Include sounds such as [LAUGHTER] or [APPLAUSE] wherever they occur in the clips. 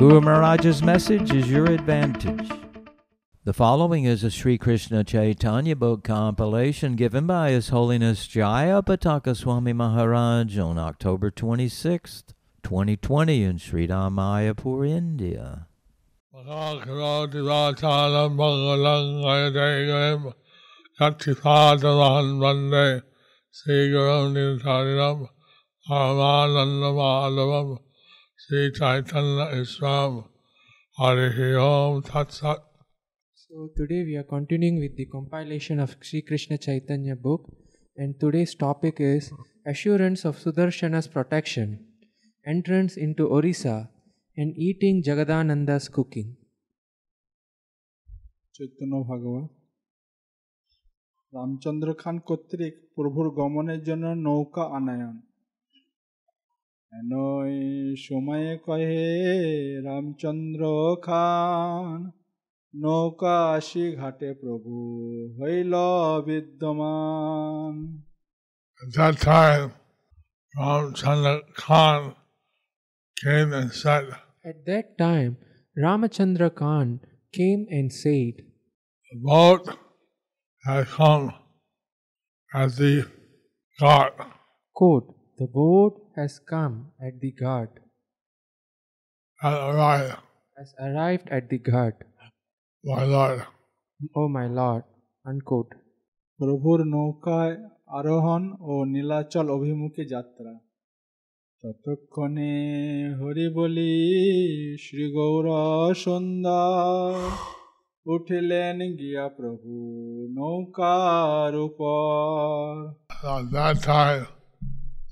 Guru Maharaj's message is your advantage. The following is a Sri Krishna Chaitanya book compilation given by His Holiness Jaya Pataka Swami Maharaj on October 26th, 2020 in Sri Mayapur, India. Mahakrotivachalam Mangalang Ayadayam Yatithadavan Vande Sri Gurum Nirtharinam Paramananda Madhavam Sri Chaitanya Isram Harihi Om Tat Sat So today we are continuing with the compilation of Sri Krishna Chaitanya book and today's topic is Assurance of Sudarshana's Protection, Entrance into Orissa and Eating Jagadananda's Cooking. Chaitanya ভাগবত রামচন্দ্র খান কর্তৃক প্রভুর গমনের জন্য নৌকা anion নয় সময়ে কহে রামচন্দ্র খান নৌকা আসি ঘাটে প্রভু হইল বিদ্যমান At that time, Ramchandra Khan came and said, At that time, Ramachandra Khan came and said, The boat has come at the ghat. quote, The boat has come at the ghat, and arrived, has arrived at the ghat, my Lord. O my Lord, unquote. প্রভুর নৌকায় আরোহণ ও নীলাচল অভিমুখে যাত্রা ততক্ষণে হরি বলি শ্রী গৌর সুন্দর উঠিলেন গিয়া প্রভু নৌকার উপর At that time,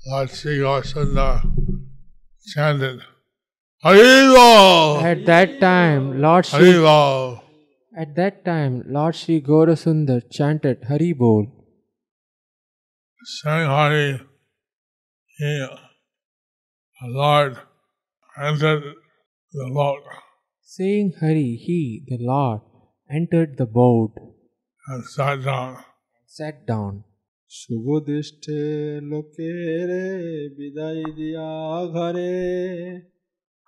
Lord Sri Gaurasundar chanted, Haribo! At that time, Lord Shri, Haribo! at that time, Lord Shri Gaurasundar chanted Hari Bol. Saying Hari, he, the Lord, entered the boat Saying Hari, he, the Lord, entered the boat and sat down. and sat down. শুভ দৃষ্টে লোকের বিদায় দিয়া ঘরে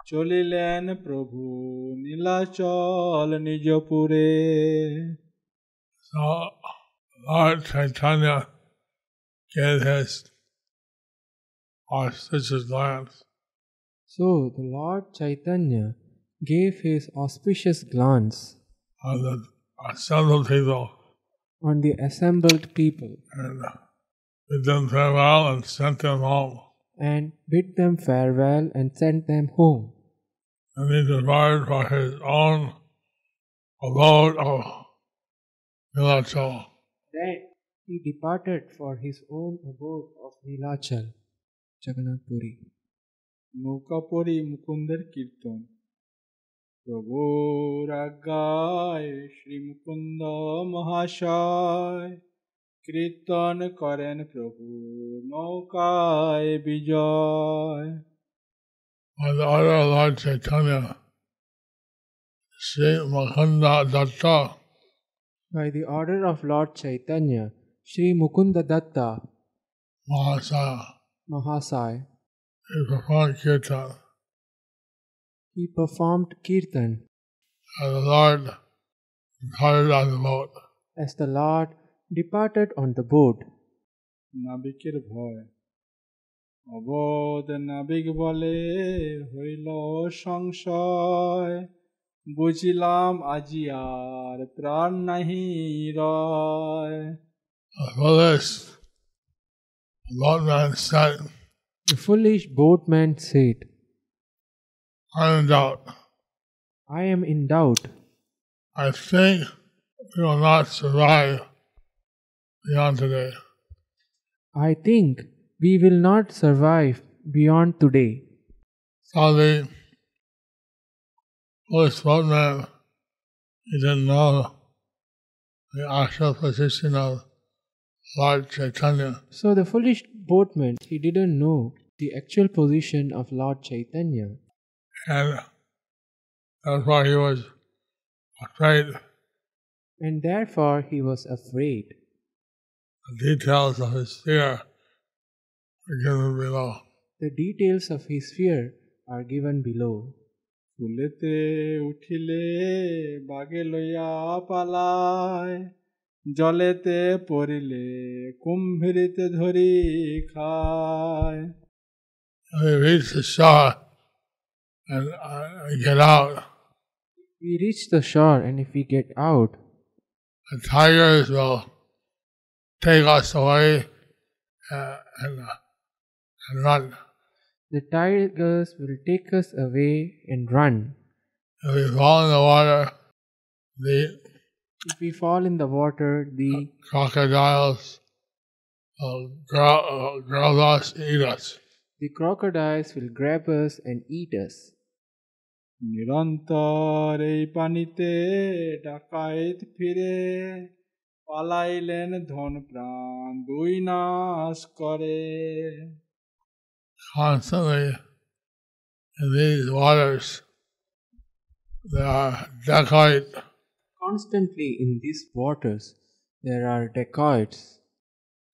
চলিলেন প্রভু Nilachal নিজপুরে So Lord Chaitanya gave his auspicious glance So the Lord Chaitanya gave his auspicious glance on the assembled people on the assembled people and bid them farewell and sent them home. and bid them farewell and sent them home. And he departed for his own abode of Nilachal. Then he departed for his own abode of Nilachal, Jagannath Puri. নৌকাপরি মুকুন্দের কীর্তন প্রভুর আজ্ঞায় শ্রী মুকুন্দ মহাশয় কীর্তন করেন প্রভু নৌকায় বিজয় By the order of Lord Chaitanya, Sri Mukunda Datta By the order of Lord Chaitanya, Sri Mukunda Datta Mahasaya, Mahasai, he performed kirtan. he performed kirtan And the Lord departed on the boat. as the Lord departed on the boat. নাবিকের ভয় অবোধ নাবিক বলে হইল সংশয় বুঝিলাম আজি আর প্রাণ নাহি রয় For this, the boatman said, The foolish boatman said, I am in doubt. I am in doubt. I think we will not survive beyond today. I think we will not survive beyond today. So the foolish boatman, he didn't know the actual position of Lord Chaitanya. So the foolish boatman, he didn't know the actual position of Lord Chaitanya And that's why he was afraid. And therefore he was afraid. The details of his fear are given below. The details of his fear are given below. ফুলেতে উঠিলে বাগে লইয়া পালায় জলেতে পড়িলে কুম্ভীরিতে ধরি খায় When we reach the shore and I get out, We reach the shore, and if we get out, the tigers will take us away uh, and, uh, and run. the tigers will take us away and run. If we fall in the water, the If we fall in the water, the crocodiles will grow, uh, grow us, eat us. the crocodiles will grab us and eat us. নিরন্তর এই পানিতে ডাকাইত ফিরে পালাইলেন ধন প্রাণ দুই নাশ করে Constantly in these waters, there are dacoit Constantly in these waters, there are dacoits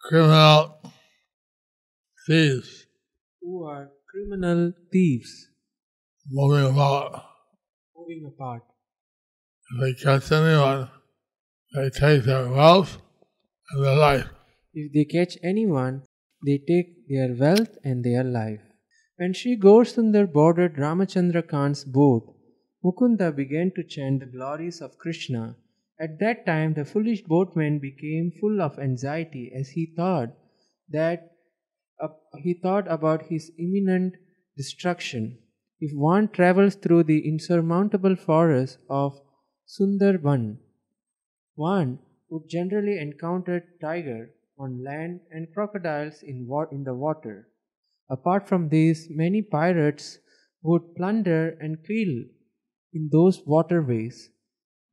criminal thieves who are criminal thieves moving about. moving apart. If they catch anyone, they take their wealth and their life. If they catch anyone, they take their wealth and their life. When Sri Gaurasundar boarded Ramachandra Khan's boat, Mukunda began to chant the glories of Krishna. At that time, the foolish boatman became full of anxiety as he thought that he thought about his imminent destruction. If one travels through the insurmountable forest of Sundarban, one would generally encounter tiger on land and crocodiles in, wa- in the water. Apart from these, many pirates would plunder and kill in those waterways.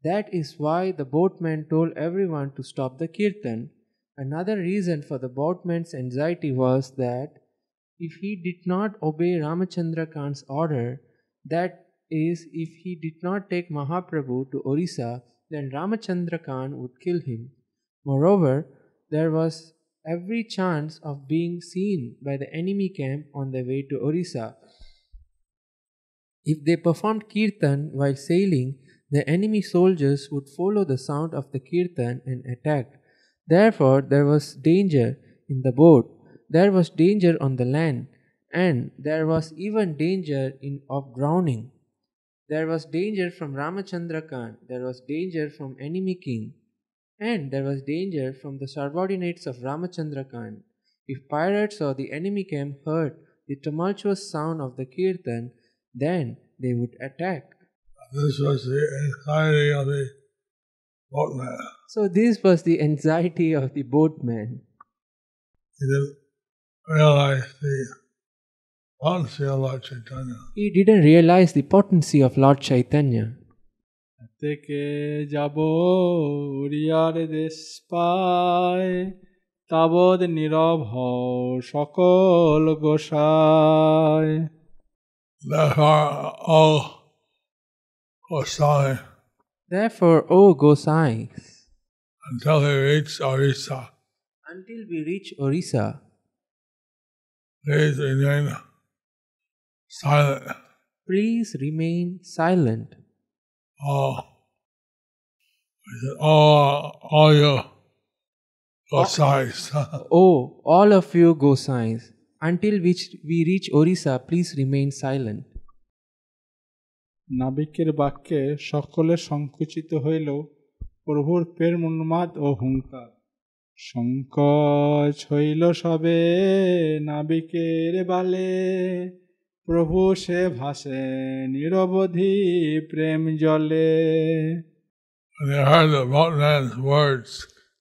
That is why the boatman told everyone to stop the kirtan. Another reason for the boatman's anxiety was that if he did not obey Ramachandra Khan's order, that is, if he did not take Mahaprabhu to Orissa, then Ramachandra Khan would kill him. Moreover, there was every chance of being seen by the enemy camp on their way to Orissa. If they performed kirtan while sailing, the enemy soldiers would follow the sound of the kirtan and attack. Therefore, there was danger in the boat, there was danger on the land, and there was even danger in, of drowning. There was danger from Ramachandra Khan, there was danger from enemy king, and there was danger from the subordinates of Ramachandra Khan. If pirates or the enemy camp heard the tumultuous sound of the kirtan, then they would attack. This was the anxiety of the boatman. So, this was the anxiety of the boatman. He didn't realize the potency of Lord Chaitanya. He didn't realize the potency of Lord Chaitanya. থেকে যাব উড়িয়ার দেশ পায় তাবৎ নীরব হও সকল গোসায় Therefore, all Gosai, Therefore, O Gosais, until he reached Orissa, until we reach Orissa, please remain silent. please remain silent. Said, all, all you Gosais. [LAUGHS] Oh, all of you Gosais, until which we reach Orissa, please remain silent. নাবিকের বাক্যে সকলে সংকুচিত হইল প্রভুর পের উন্মাদ ও হুঙ্কার সংকোচ হইল সবে নাবিকের বালে প্রভু সে ভাসে নিরবধি প্রেম জলে When they heard the boatman's words,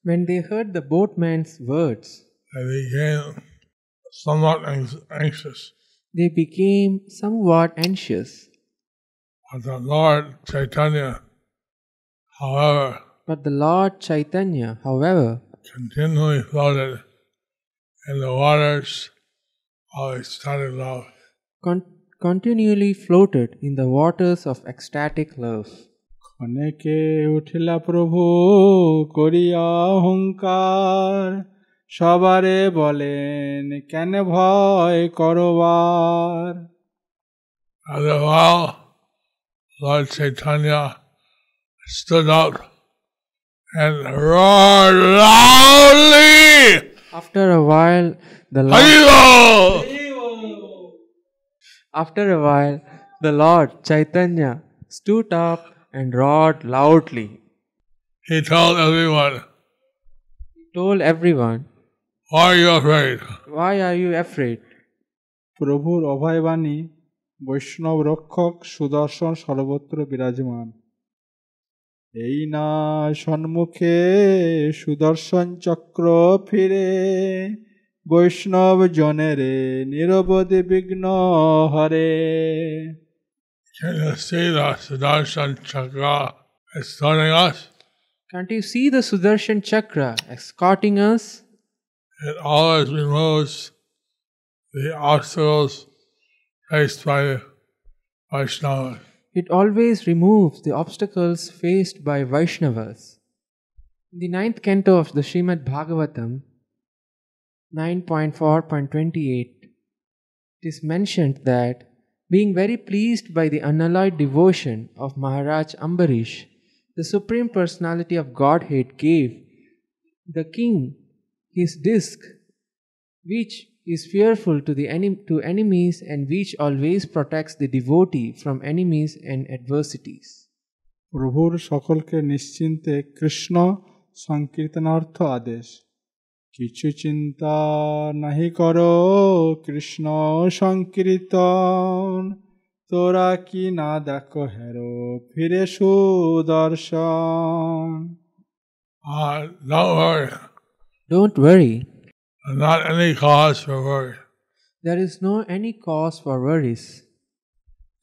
When they heard the boatman's words, they became somewhat anxious. they became somewhat anxious. But the Lord Chaitanya, however, But the Lord Chaitanya, however, continually floated in the waters of ecstatic love. con- continually floated in the waters of ecstatic love. ক্ষণেকে উঠিলা প্রভু করিয়া অহংকার সবারে বলেন কেন ভয় করবার After a while, Lord Chaitanya stood up and roared loudly, After a while, the Lord, Haribo! after a while, the Lord Chaitanya stood up and roared loudly. He told everyone, He told everyone, Why are you afraid? Why are you afraid? প্রভুর অভয়বাণী বৈষ্ণব রক্ষক সুদর্শন সর্বত্র বিরাজমান এই না সন্মুখে সুদর্শন চক্র ফিরে বৈষ্ণব জনেরে নিরবধি বিঘ্ন হরে Sudarshan Chakra escorting us? Can't you see the Sudarshan Chakra escorting us? It always removes the obstacles It always removes the obstacles faced by Vaishnavas. In the ninth canto of the Srimad Bhagavatam, 9.4.28, it is mentioned that being very pleased by the unalloyed devotion of Maharaj Ambarish, the Supreme Personality of Godhead gave the king his disc, which is fearful to the enem- to enemies and which always protects the devotee from enemies and adversities. প্রভুর সকলকে নিশ্চিন্তে কৃষ্ণ সংকীর্তনার্থ আদেশ কিছু চিন্তা নাহি করো কৃষ্ণ সংকীর্তন তোরা কি না দেখো হেরো ফিরে সুদর্শন Uh, don't worry. Don't any cause for worry. there is no any cause for worries.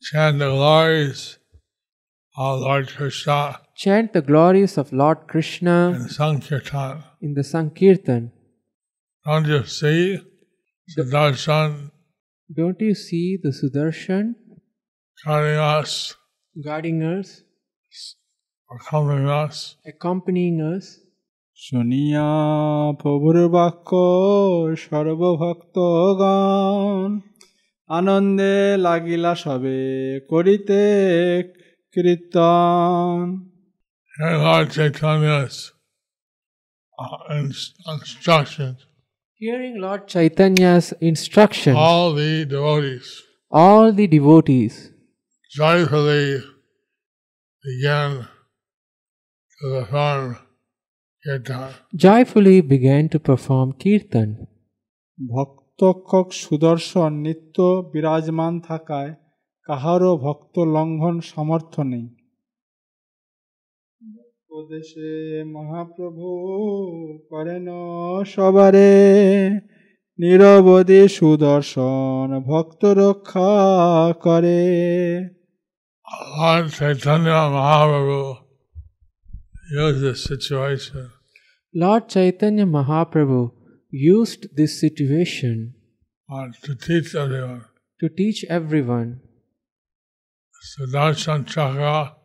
Chant the glories of Lord Krishna Chant the glories of Lord Krishna and Sankirtan. in the Sankirtan. Don't you see the darshan Don't you see the Sudarshan guarding us, guarding us, accompanying us? accompanying us? শুনিয়া প্রভুর বাক্য সর্বভক্তগণ আনন্দে লাগিলা সবে করিতে কীর্তন Hear Lord Chaitanya's uh, instructions. Hearing Lord Chaitanya's instructions, All the devotees all the devotees joyfully began to perform. Joyfully began to perform kirtan. ভক্তক্ষক Sudarshan নিত্য বিরাজমান থাকায় কাহারও ভক্ত লঙ্ঘন সামর্থ্য নেই। উপদেশে মহাপ্রভু করেন সবারে নিরবধি সুদর্শন ভক্ত রক্ষা করে। Lord Chaitanya Mahaprabhu used this situation Lord Chaitanya Mahaprabhu used this situation uh, to teach everyone. to teach everyone. Sudarshan Chakra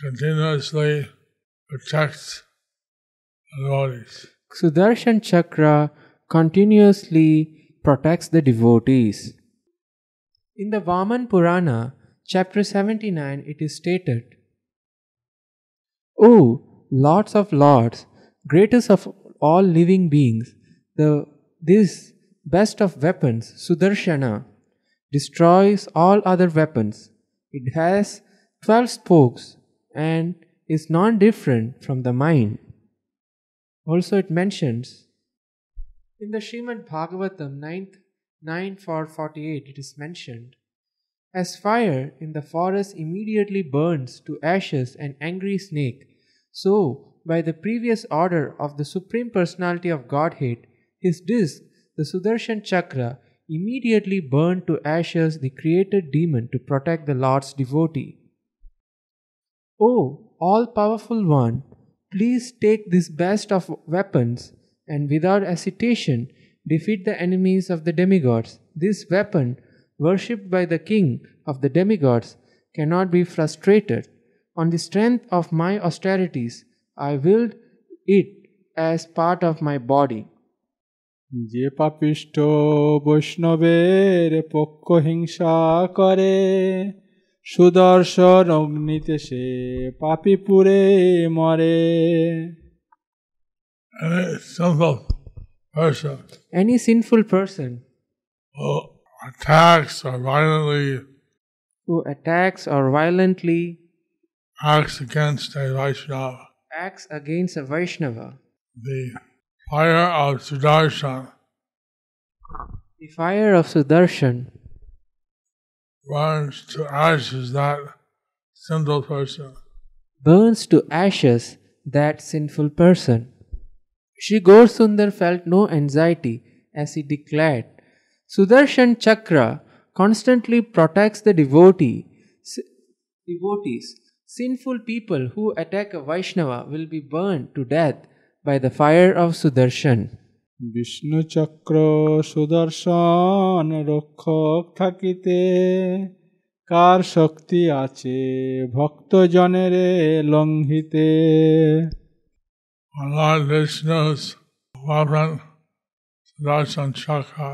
continuously protects the devotees. Sudarshan Chakra continuously protects the devotees. In the Vaman Purana, chapter 79, it is stated Oh, o Lords of Lords, greatest of all living beings, the this best of weapons, Sudarshana, destroys all other weapons. It has twelve spokes and is non different from the mind. Also, it mentions in the Srimad Bhagavatam 9th, 9 for 48, it is mentioned As fire in the forest immediately burns to ashes an angry snake, so, by the previous order of the Supreme Personality of Godhead, his disc, the Sudarshan Chakra, immediately burned to ashes the created demon to protect the Lord's devotee. O all powerful one, please take this best of weapons and without hesitation defeat the enemies of the demigods. This weapon, worshipped by the king of the demigods, cannot be frustrated. On the strength of my austerities, I willed it as part of my body. যে পাপিষ্ট বৈষ্ণবের পক্ষ হিংসা করে সুদর্শন অগ্নিতে সে পাপি পুরে মরে And a simple person Any sinful person who attacks or violently who attacks or violently acts against a Vaishnava, acts against a Vaishnava, the fire of Sudarshan the fire of Sudarshan burns to ashes that sinful person. burns to ashes that sinful person. Shri Gaur Sundar felt no anxiety as he declared, Sudarshan Chakra constantly protects the devotee, devotees. Sinful people who attack a Vaishnava will be burned to death by the fire of Sudarshan. Vishnu চক্র সুদর্শন রক্ষক থাকিতে কার শক্তি আছে ভক্তজনের লঙ্ঘিতে When Lord Vishnu's weapon, Sudarshan Chakra,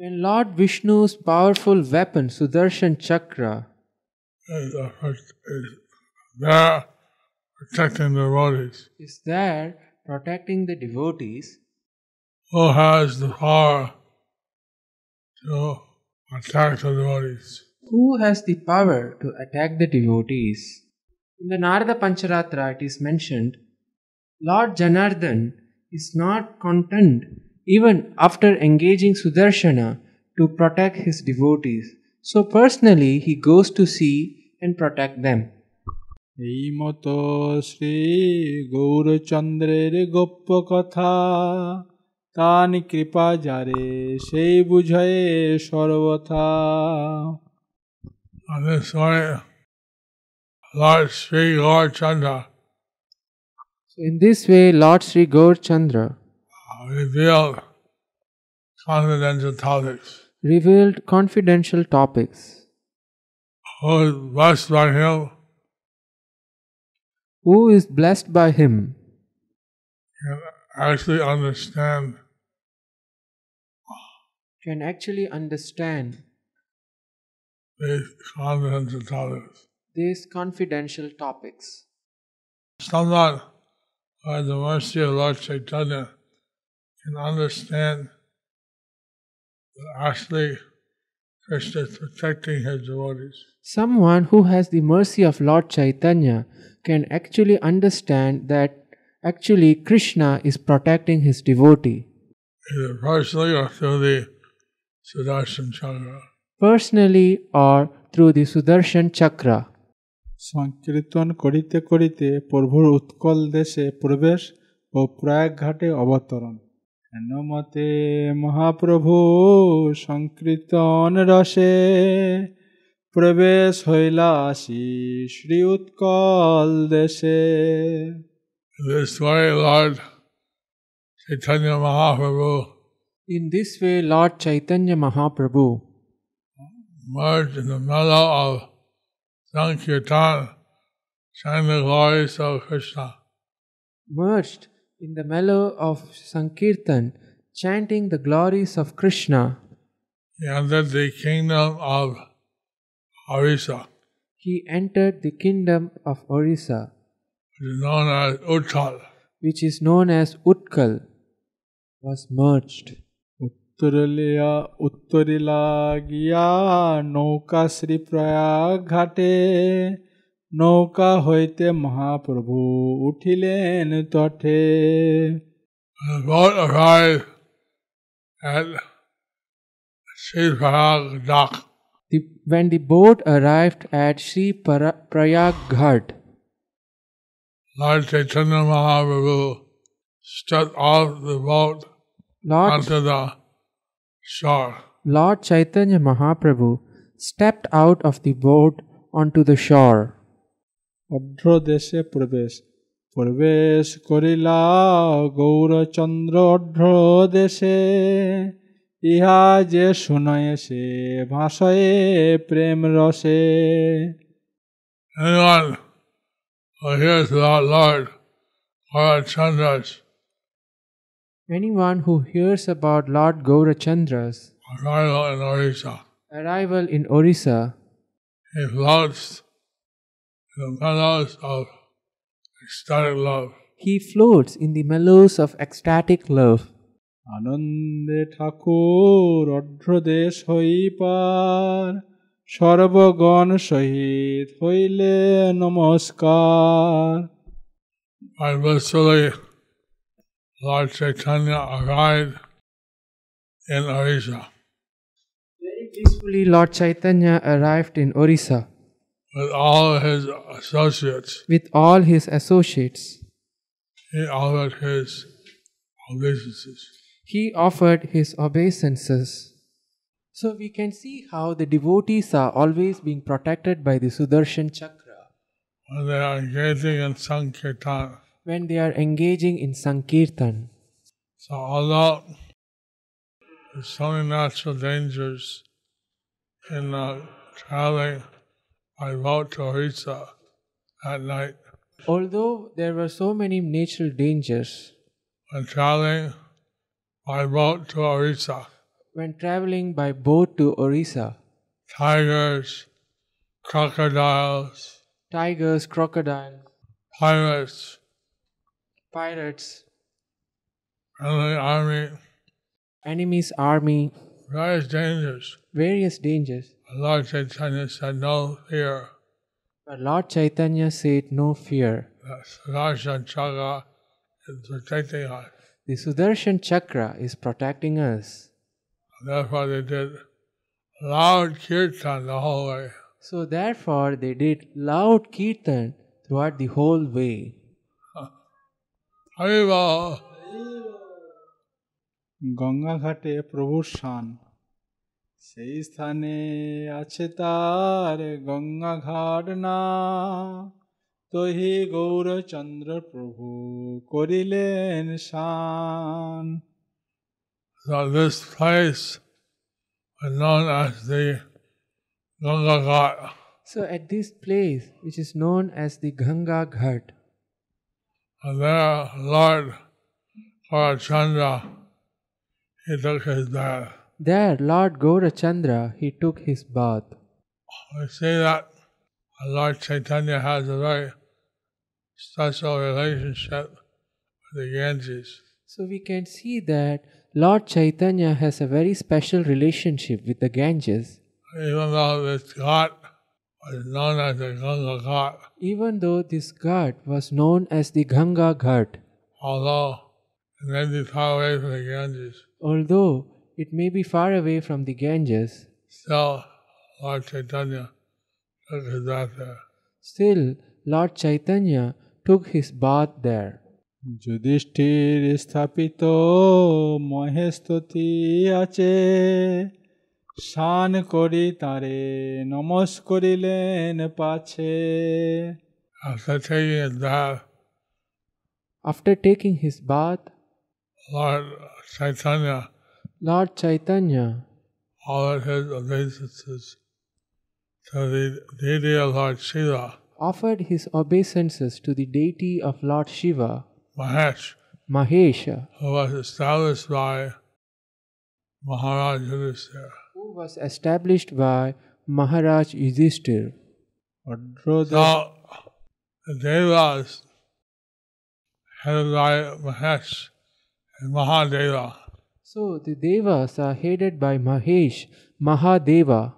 When Lord Vishnu's powerful weapon Sudarshan Chakra is, a, is there protecting the devotees, is there protecting the devotees, who has the power to attack the devotees? who has the power to attack the devotees? In the Narada Pancharatra it is mentioned, Lord Janardhan is not content even after engaging Sudarshana to protect his devotees. So personally he goes to see and protect them. এই মতো শ্রী গৌরচন্দ্রের গোপ্য কথা তান কৃপা যারে সেই বুঝয়ে সর্বথা On this way, Lord Sri Gaur Chandra So in this way Lord Sri Gaur Chandra revealed confidential topics. revealed confidential topics. Who is blessed by him Who is blessed by him can actually understand can actually understand these confidential topics. these confidential topics. Someone by the mercy of Lord Chaitanya can understand that actually Krishna is protecting his devotees. Someone who has the mercy of Lord Chaitanya can actually understand that actually Krishna is protecting his devotee either personally or through the Sudarshan Chakra. personally or through the Sudarshan Chakra. সংকীর্তন করিতে করিতে প্রভুর উৎকল দেশে প্রবেশ ও প্রয়াগ ঘাটে অবতরণ হেন মতে মহাপ্রভু সংকীর্তন রসে প্রবেশ হইলা আসি শ্রী উৎকল দেশে In this way, Lord Chaitanya Mahaprabhu In this way, Lord Chaitanya Mahaprabhu merged in the mellow of Sankirtan, sang the glories of Krishna. merged in the mellow of Sankirtan, chanting the glories of Krishna. He entered the kingdom of Orissa, He entered the kingdom of Orissa, which is known as Uttal. which is known as Utkal, was merged. উত্তরলিয়া উত্তরিলা গিয়া নৌকা শ্রী প্রয়াগ ঘাটে নৌকা হইতে মহাপ্রভু উঠিলেন তটে When the boat arrived at Sri Prayag dock, The, when the boat arrived at Sri Para- Prayag Ghat, Lord Chaitanya Mahaprabhu stood off the boat Lord, onto the shore. Lord Chaitanya Mahaprabhu stepped out of the boat onto the shore. অভ্র দেশে প্রবেশ প্রবেশ করিলা গৌরচন্দ্র অভ্র দেশে ইহা যে শুনয়ে সে ভাষয়ে প্রেম রসে Anyone who hears about Lord Gaurachandra's Anyone who hears about Lord Gaurachandra's arrival in Orissa, arrival in Orissa he floats in the meadows of ecstatic love. He floats in the mellows of ecstatic love. আনন্দে ঠাকুর অভ্রদেশ হইপার সর্বগণ সহিত হইলে নমস্কার By blissfully, Lord Chaitanya arrived in Orissa Very peacefully, Lord Chaitanya arrived in Orissa with all his associates. with all his associates. He offered his obeisances. He offered his obeisances. So we can see how the devotees are always being protected by the Sudarshan Chakra when they are engaging in Sankirtan. when they are engaging in Sankirtan. So although there's so many natural dangers in uh, traveling by boat to Orissa at night, Although there were so many natural dangers when traveling by boat to Orissa, when traveling by boat to Orissa, tigers, crocodiles, tigers, crocodiles, pirates, pirates, enemy army, enemy's army, various dangers. various dangers. Lord Chaitanya said, no fear. But Lord Chaitanya said, No fear. That Sudarshan Chakra is protecting us. The Sudarshan Chakra is protecting us. Therefore, they did loud kirtan the whole way. So therefore they did loud kirtan throughout the whole way. Haribo! Ganga ঘাটে প্রভুর শান সেই স্থানে আছে তার গঙ্গা ঘাট না তহি গৌরচন্দ্র প্রভু করিলেন শান So this place was known as the Ganga Ghat. So at this place, which is known as the Ganga Ghat, And there, Lord Gaurachandra, he took his bath. There Lord Gaurachandra he took his bath. We see that Lord Chaitanya has a very special relationship with the Ganges. So we can see that Lord Chaitanya has a very special relationship with the Ganges. Even though this ghat was known as the Ganga Ghat, Even though this ghat was known as the Ganga Ghat, although it may be far away from the Ganges, although it may be far away from the Ganges, still Lord Chaitanya took his bath there. still Lord Chaitanya took his bath there. Yudhishthir স্থাপিত মহেস্ততি আছে শান করি তারে নমস করিলেন পাছে After taking his bath, After taking his bath, Lord Chaitanya Lord Chaitanya, offered his obeisances to the deity of Lord Shiva. Offered his obeisances to the deity of Lord Shiva. Mahesh. Mahesha. Who was established by Maharaj Yudhisthira, Who was established by Maharaj Yudhisthira, So, the Devas headed by Mahesh and Mahadeva. So the Devas are headed by Mahesh, Mahadeva.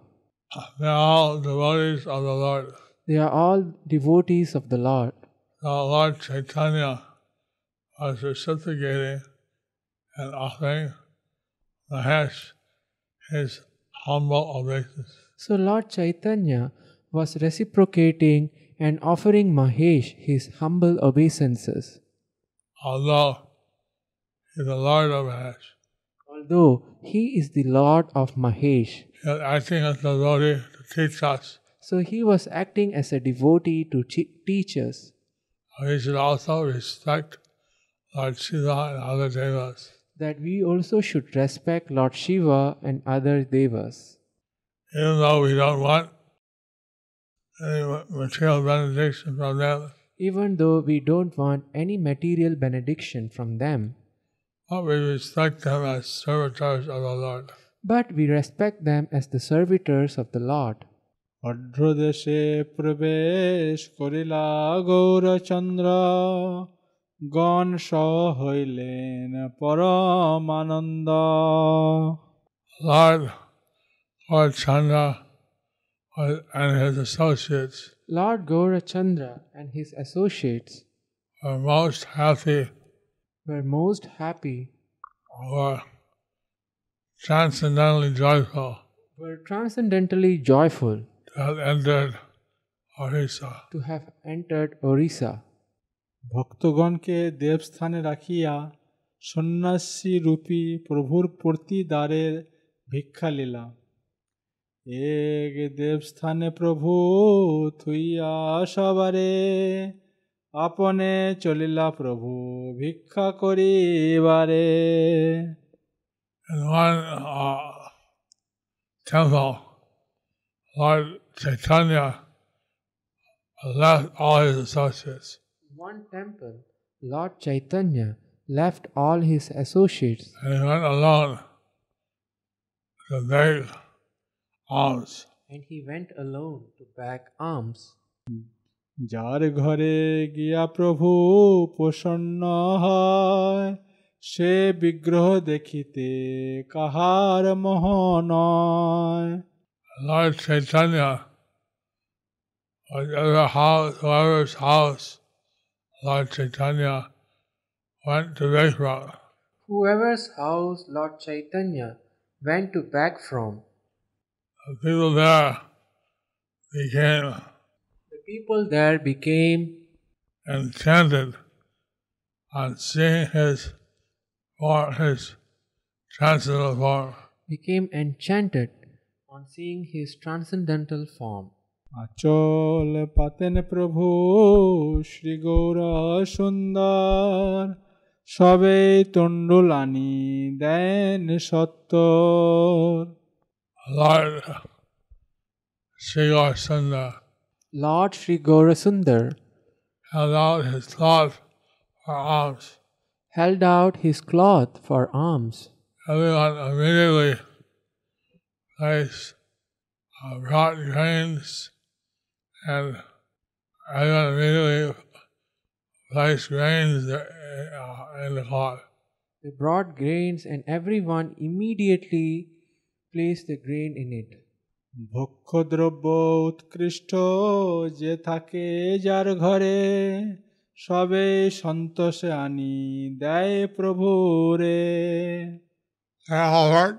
They're all devotees of the Lord. They are all devotees of the Lord. So Lord Chaitanya was reciprocating and offering Mahesh his humble obeisance. So Lord Chaitanya was reciprocating and offering Mahesh his humble obeisances. Although he's the Lord of Mahesh. Although he is the Lord of Mahesh. He is acting as the devotee to teach us. So he was acting as a devotee to teach us. We should also respect Lord Shiva and other devas. that we also should respect Lord Shiva and other devas. Even though we don't want any material benediction from them, Even though we don't want any material benediction from them, but we respect them as servitors of the Lord. but we respect them as the servitors of the Lord. অর্ধদেশে প্রবেশ করিলা গৌরচন্দ্র গণ সহ হইলেন পরমানন্দ Lord, Lord Chandra was- and his associates Lord Gaurachandra and his associates were most happy were most happy, or transcendently joyful were transcendently joyful to have entered Orissa. to have entered Orissa. ভক্তগণকে দেবস্থানে রাখিয়া সন্ন্যাসী রূপী প্রভুর প্রতিদারের ভিক্ষা লীলা এক দেবস্থানে প্রভু থুইয়া সবারে আপনে চলিলা প্রভু ভিক্ষা করিবারে In one uh, temple, Lord Chaitanya left all his associates In one temple, Lord Chaitanya left all his associates and he went alone to beg alms. and he went alone to beg alms. যার ঘরে গিয়া প্রভু প্রসন্ন হয় সে বিগ্রহ দেখিতে কাহার মোহ নয় Lord Chaitanya, whatever house, whoever's house Lord Chaitanya went to beg from, Whoever's house Lord Chaitanya went to beg from, the people there became the people there became enchanted on seeing his form, his transcendental form. became enchanted on seeing his transcendental form. আচল পাতেন প্রভু শ্রী গৌর সুন্দর সবে তণ্ডুলানি দেন সত্তর Lord Sri Sunda Lord Sri Gaurasundar held out his cloth for alms. held out his cloth for alms. Everyone immediately placed uh, brought grains and everyone immediately placed grains uh, in the cloth. They brought grains, and everyone immediately placed the grain in it. ভক্ষদ্রব্য উৎকৃষ্ট যে থাকে যার ঘরে সবে সন্তোষে আনি দেয় প্রভু রে They offered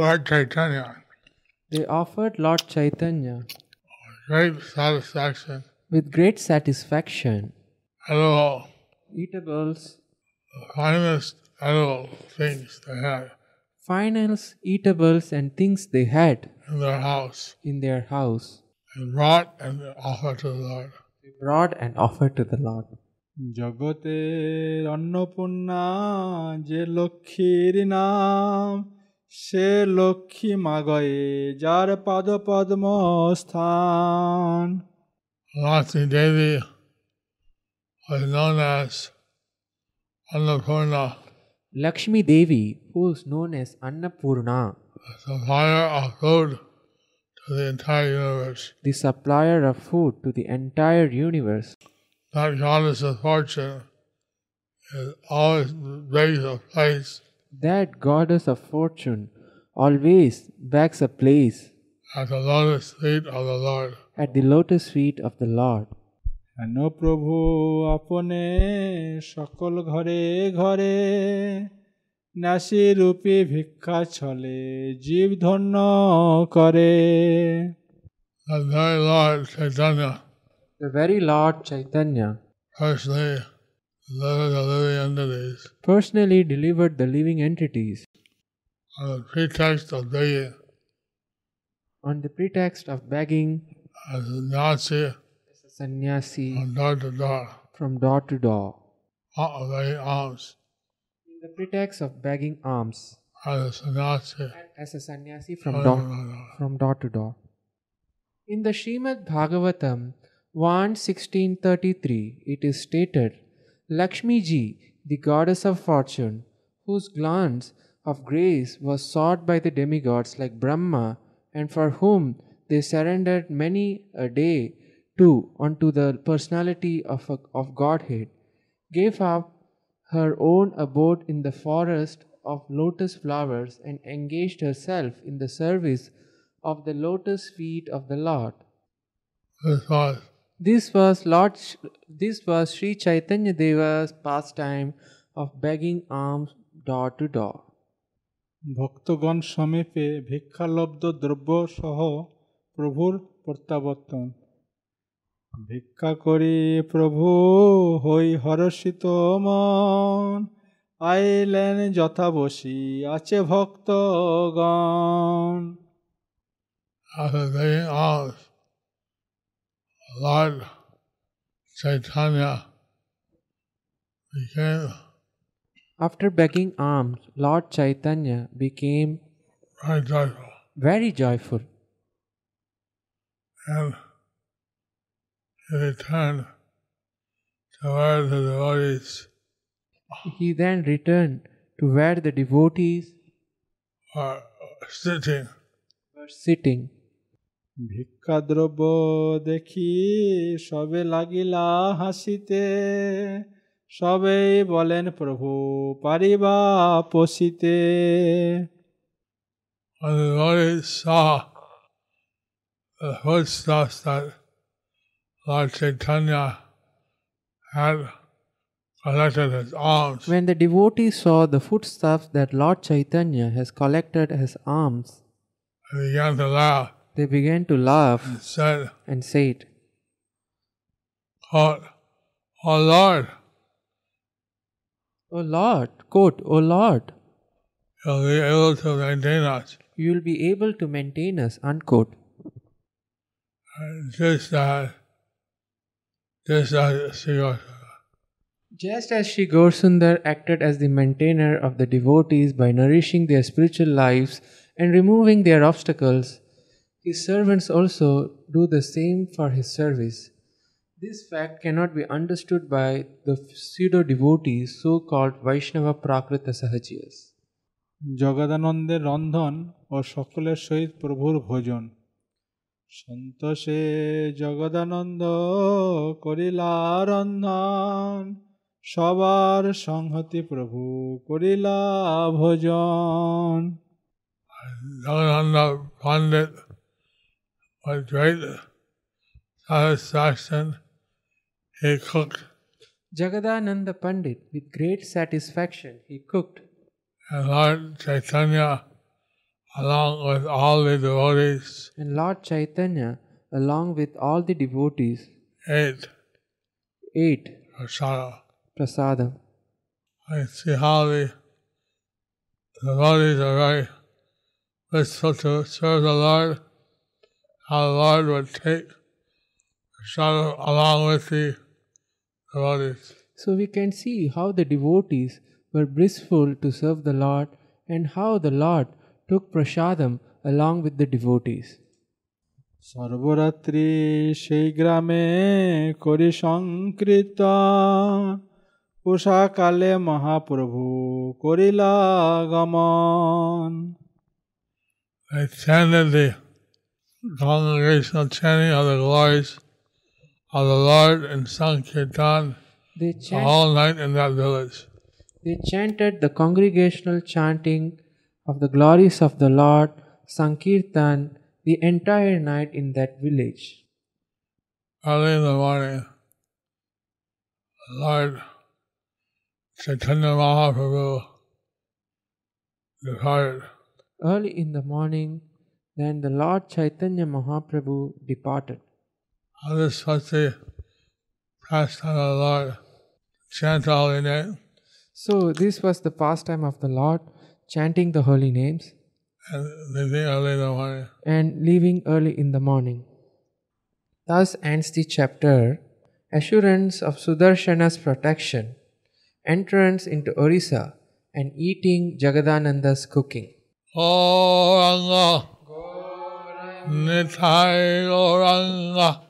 Lord Chaitanya They offered Lord Chaitanya great satisfaction, with great satisfaction edible, eatables, the finest edible things they had finals, eatables, and things they had in their house in their house. and brought and offered to the Lord. They brought and offered to the Lord. জগতের অন্নপূর্ণা যে লক্ষ্মীর নাম সে লক্ষ্মী মাগয়ে যার পাদ পদ্ম স্থান Lakshmi Devi was known as Annapurna, Lakshmi Devi, who is known as Annapurna, the supplier of food to the entire universe. the supplier of food to the entire universe. That goddess of fortune is always begs a place That goddess of fortune always begs a place at the lotus feet of the Lord. at the lotus feet of the Lord. হেন প্রভু আপনে সকল ঘরে ঘরে নাসি রূপী ভিক্ষা ছলে জীব ধন্য করে That very Lord Chaitanya The very Lord Chaitanya personally delivered the living entities. personally delivered the living entities. on the pretext of being on the pretext of begging as a Nazi as a sannyasi from door to door, from door to door, of begging alms in the pretext of begging alms as a sannyasi as a sannyasi from door, from door to door. In the Srimad Bhagavatam 1.1633, it is stated, Lakshmi ji, the goddess of fortune, whose glance of grace was sought by the demigods like Brahma, and for whom they surrendered many a day to unto the personality of, a, of Godhead, gave up her own abode in the forest of lotus flowers and engaged herself in the service of the lotus feet of the Lord. This was This was Lord Sh- this was Sri Chaitanya Deva's pastime of begging alms door to door. ভক্তগণ সমীপে ভিক্ষালব্ধ দ্রব্য সহ প্রভুর প্রত্যাবর্তন ভিক্ষা করি প্রভু হই হরষিত মন আইলেন যথাবসী আছে ভক্তগণ after begging alms. Lord Chaitanya became After begging alms, Lord Chaitanya became very joyful very joyful and returned to where the devotees He then returned to where the devotees were sitting. were sitting. ভিক্ষাদ্রব্য দেখি সবে লাগিলা হাসিতে সবেই বলেন প্রভু পারিবা পশিতে When the devotees saw the foodstuffs that Lord Chaitanya had collected as alms, When the devotees saw the foodstuffs that Lord Chaitanya has collected as alms, they began to laugh they began to laugh and said, and said, quote, Oh Lord, O Lord, quote, O Lord, you'll be able to maintain us. you will be able to maintain us, unquote. Just that, just as she goes. Just as Sri Gaurasundar acted as the maintainer of the devotees by nourishing their spiritual lives and removing their obstacles, his servants also do the same for his service. This fact cannot be understood by the pseudo devotees so called Vaishnava Prakrita Sahajiyas. জগদানন্দের রন্ধন ও সকলের সহিত প্রভুর ভোজন সন্তোষে জগদানন্দ করিলা রন্ধন সবার সংহতি প্রভু করিলা ভোজন। Jagadananda Pandit with great satisfaction he cooked Chaitanya along with all the devotees, and Lord Chaitanya, along with all the devotees, ate ate prasada. prasadam. I see how the devotees are very wistful to serve the Lord, how the Lord would take prasada along with the devotees. So we can see how the devotees were blissful to serve the Lord and how the Lord took prasadam along with the devotees. সর্বরাত্রি সেই গ্রামে করি সংকীর্তন উষাকালে মহাপ্রভু করিলা গমন They chanted the congregational chanting of the glories of the Lord in Sankirtan They, the chant, whole night in that village. they chanted the congregational chanting of the glories of the Lord, Sankirtan, the entire night in that village. Early in the morning, Lord Chaitanya Mahaprabhu departed. Early in the morning, then the Lord Chaitanya Mahaprabhu departed. How this the pastime of the Lord, chant all the night. So, this was the pastime of the Lord, chanting the holy names, and leaving early in the morning. and leaving early in the morning. Thus ends the chapter Assurance of Sudarshana's protection, entrance into Orissa, and eating Jagadananda's cooking. Gauranga. Nitai Gauranga.